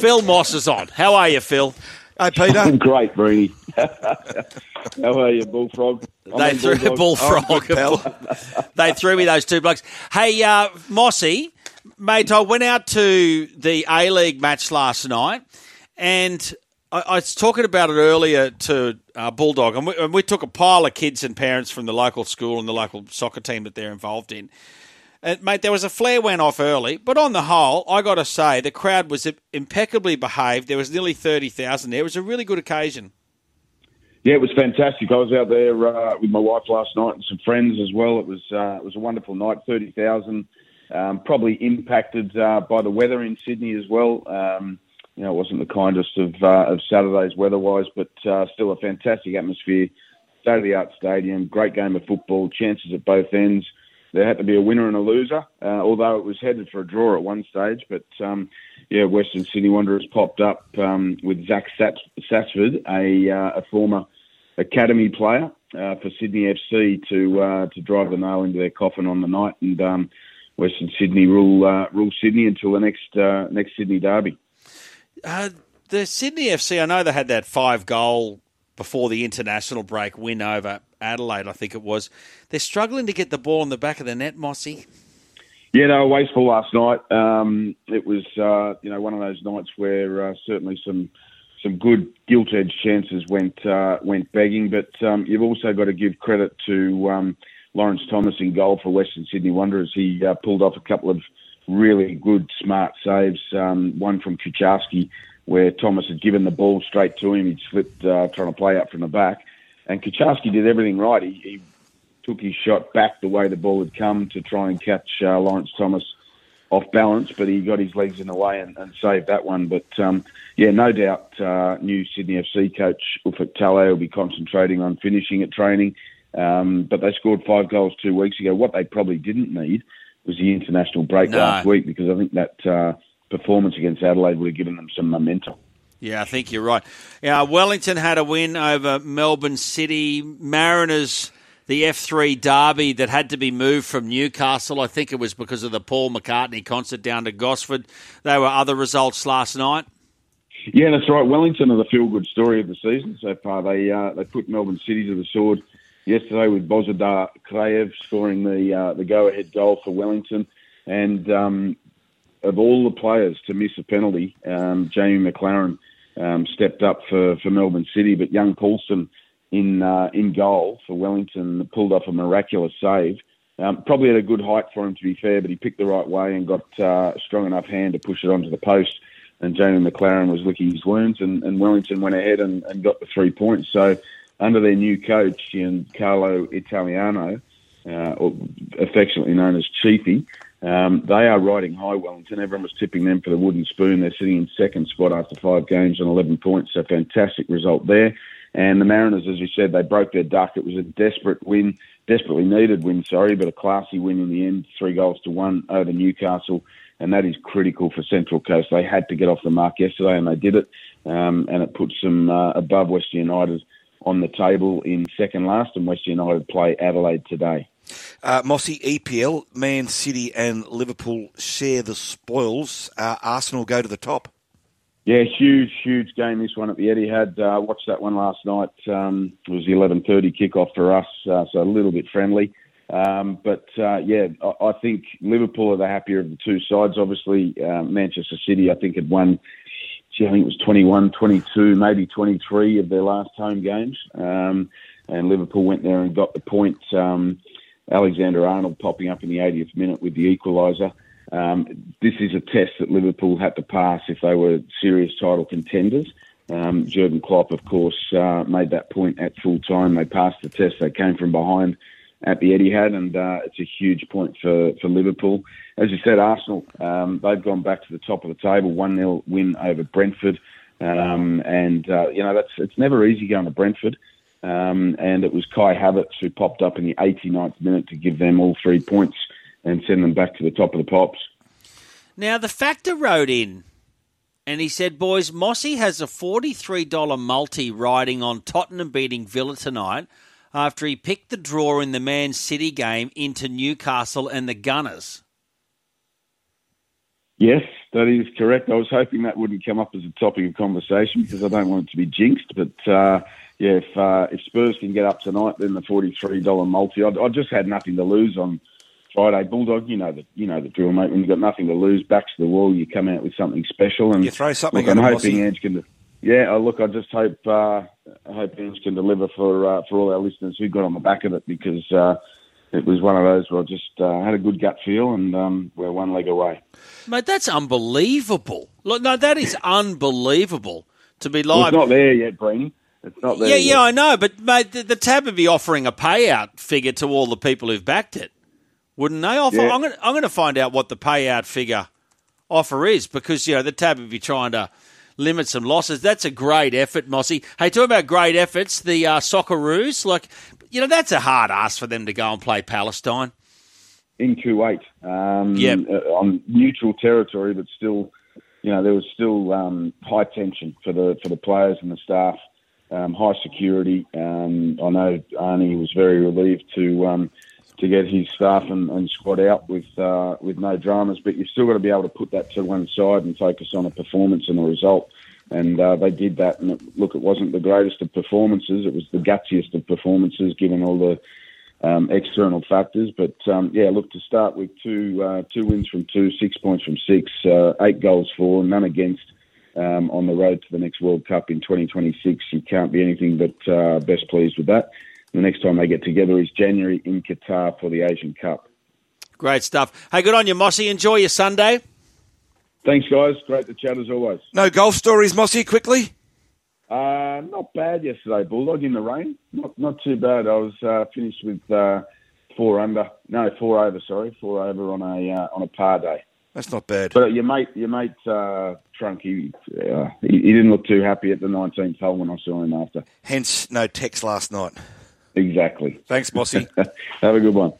Phil Moss is on. How are you, Phil? Hey, Peter. I'm great, Breeny. How are you, Bullfrog? They threw a bullfrog. Oh, good, pal. they threw me those two blokes. Hey, uh, Mossy, mate, I went out to the A League match last night, and I, I was talking about it earlier to uh, Bulldog, and we, and we took a pile of kids and parents from the local school and the local soccer team that they're involved in. And, mate, there was a flare went off early, but on the whole, I got to say, the crowd was impeccably behaved. There was nearly 30,000 there. It was a really good occasion. Yeah, it was fantastic. I was out there uh, with my wife last night and some friends as well. It was uh, it was a wonderful night. Thirty thousand, um, probably impacted uh, by the weather in Sydney as well. Um, you know, it wasn't the kindest of uh, of Saturdays weather-wise, but uh, still a fantastic atmosphere. State-of-the-art stadium, great game of football, chances at both ends. There had to be a winner and a loser, uh, although it was headed for a draw at one stage. But um, yeah, Western Sydney Wanderers popped up um, with Zac Sapsford, a, uh, a former academy player uh, for Sydney FC, to uh, to drive the nail into their coffin on the night, and um, Western Sydney rule uh, rule Sydney until the next uh, next Sydney derby. the Sydney FC, I know they had that five goal before the international break win over Adelaide, I think it was. They're struggling to get the ball in the back of the net, Mossy. Yeah, they were wasteful last night. Um, it was, uh, you know, one of those nights where uh, certainly some some good gilt edged chances went uh, went begging, but um, you've also got to give credit to um, Lawrence Thomas in goal for Western Sydney Wanderers. He uh, pulled off a couple of really good, smart saves. Um, one from Kucharski, where Thomas had given the ball straight to him. He'd slipped uh, trying to play up from the back, and Kucharski did everything right. He, he took his shot back the way the ball had come to try and catch uh, Lawrence Thomas off balance, but he got his legs in the way and, and saved that one. But um, yeah, no doubt, uh, new Sydney FC coach Ufuk Talay will be concentrating on finishing at training. Um, but they scored five goals two weeks ago. What they probably didn't need was the international break No. last week because I think that uh, performance against Adelaide would have given them some momentum. Yeah, I think you're right. Yeah, Wellington had a win over Melbourne City. Mariners, the F3 derby that had to be moved from Newcastle. I think it was because of the Paul McCartney concert down to Gosford. There were other results last night. Yeah, that's right. Wellington are the feel-good story of the season so far. They uh, they put Melbourne City to the sword yesterday with Bozhidar Kraev scoring the uh, the go-ahead goal for Wellington. And um, of all the players to miss a penalty, um, Jamie Maclaren um, stepped up for, for Melbourne City, but young Paulsen in uh, in goal for Wellington pulled off a miraculous save. Um, probably at a good height for him, to be fair, but he picked the right way and got uh, a strong enough hand to push it onto the post. And Jamie Maclaren was licking his wounds, and, and Wellington went ahead and, and got the three points. So, under their new coach, Giancarlo Italiano, uh, affectionately known as Chiefy, um, they are riding high, Wellington. Everyone was tipping them for the wooden spoon. They're sitting in second spot after five games and 11 points. So, fantastic result there. And the Mariners, as you said, they broke their duck. It was a desperate win, desperately needed win, sorry, but a classy win in the end, three goals to one over Newcastle. And that is critical for Central Coast. They had to get off the mark yesterday, and they did it. Um, and it puts them uh, above West United on the table in second last, and West United play Adelaide today. Uh, Mossy, EPL, Man City and Liverpool share the spoils. Uh, Arsenal go to the top. Yeah, huge, huge game. This one at the Etihad. Uh, watched that one last night. Um, it was the eleven thirty kickoff for us, uh, so a little bit friendly. Um, but uh, yeah, I, I think Liverpool are the happier of the two sides. Obviously, uh, Manchester City, I think, had won. Gee, I think it was 21, 22, maybe 23 of their last home games. Um, and Liverpool went there and got the point. Um, Alexander Arnold popping up in the 80th minute with the equaliser. Um, this is a test that Liverpool had to pass if they were serious title contenders. Um, Jurgen Klopp, of course, uh, made that point at full time. They passed the test. They came from behind at the Etihad, and uh, it's a huge point for, for Liverpool. As you said, Arsenal, um, they've gone back to the top of the table, 1 0 win over Brentford. Um, and, uh, you know, that's it's never easy going to Brentford. Um, and it was Kai Havertz who popped up in the 89th minute to give them all three points and send them back to the top of the pops. Now, the factor wrote in and he said, Boys, Mossy has a $43 multi riding on Tottenham beating Villa tonight after he picked the draw in the Man City game into Newcastle and the Gunners. Yes, that is correct. I was hoping that wouldn't come up as a topic of conversation because I don't want it to be jinxed. But uh, yeah, if uh, if Spurs can get up tonight, then the forty three dollar multi. I, I just had nothing to lose on Friday. Bulldog, you know the you know the drill, mate. When you've got nothing to lose, back to the wall, you come out with something special. And You throw something look, I'm hoping Mossy. Ange can. Yeah, I look, I just hope uh, I hope Ange can deliver for uh, for all our listeners who got on the back of it because uh, it was one of those where I just uh, had a good gut feel and um, we're one leg away. Mate, that's unbelievable. Look, no, that is unbelievable to be Well, live. it's not there yet, Breeny. It's not there. yeah, yet. yeah, I know, but mate, the, the tab would be offering a payout figure to all the people who've backed it, wouldn't they? Offer, Yeah. I'm going I'm to find out what the payout figure offer is because you know the tab would be trying to limit some losses. That's a great effort, Mossy. Hey, talk about great efforts. The uh, Socceroos, like you know, that's a hard ask for them to go and play Palestine. in Kuwait, um, Yep. uh, on neutral territory, but still, you know, there was still um, high tension for the for the players and the staff, um, high security. Um, I know Arnie was very relieved to um, to get his staff and, and squad out with uh, with no dramas, but you've still got to be able to put that to one side and focus on a performance and a result. And uh, they did that. And it, look, it wasn't the greatest of performances; it was the gutsiest of performances, given all the um, external factors. But um, yeah, look to start with two uh, two wins from two, six points from six, uh, eight goals for, none against. Um, on the road to the next World Cup in 2026, you can't be anything but uh, best pleased with that. The next time they get together is January in Qatar for the Asian Cup. Great stuff. Hey, good on you, Mossy. Enjoy your Sunday. Thanks, guys. Great to chat as always. No golf stories, Mossy, quickly? Uh, not bad yesterday, Bulldog in the rain. Not not too bad. I was uh, finished with uh, four under. No, four over. Sorry, four over on a uh, on a par day. That's not bad. But your mate, your mate uh, Trunk, he, uh, he he didn't look too happy at the 19th hole when I saw him after. Hence, no text last night. Exactly. Thanks, Bossy. Have a good one.